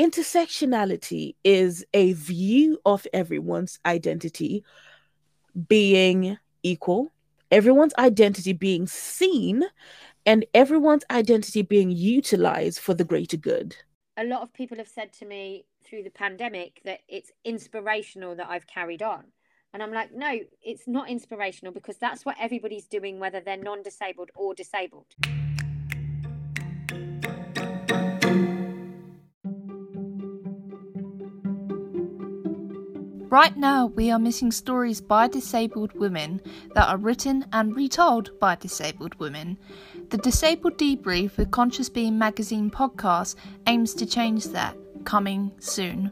intersectionality is a view of everyone's identity being equal, everyone's identity being seen, and everyone's identity being utilized for the greater good. A lot of people have said to me through the pandemic that it's inspirational that I've carried on. And I'm like, no, it's not inspirational because that's what everybody's doing, whether they're non disabled or disabled. Right now, we are missing stories by disabled women that are written and retold by disabled women. The Disabled Debrief, the Conscious Being magazine podcast, aims to change that, coming soon.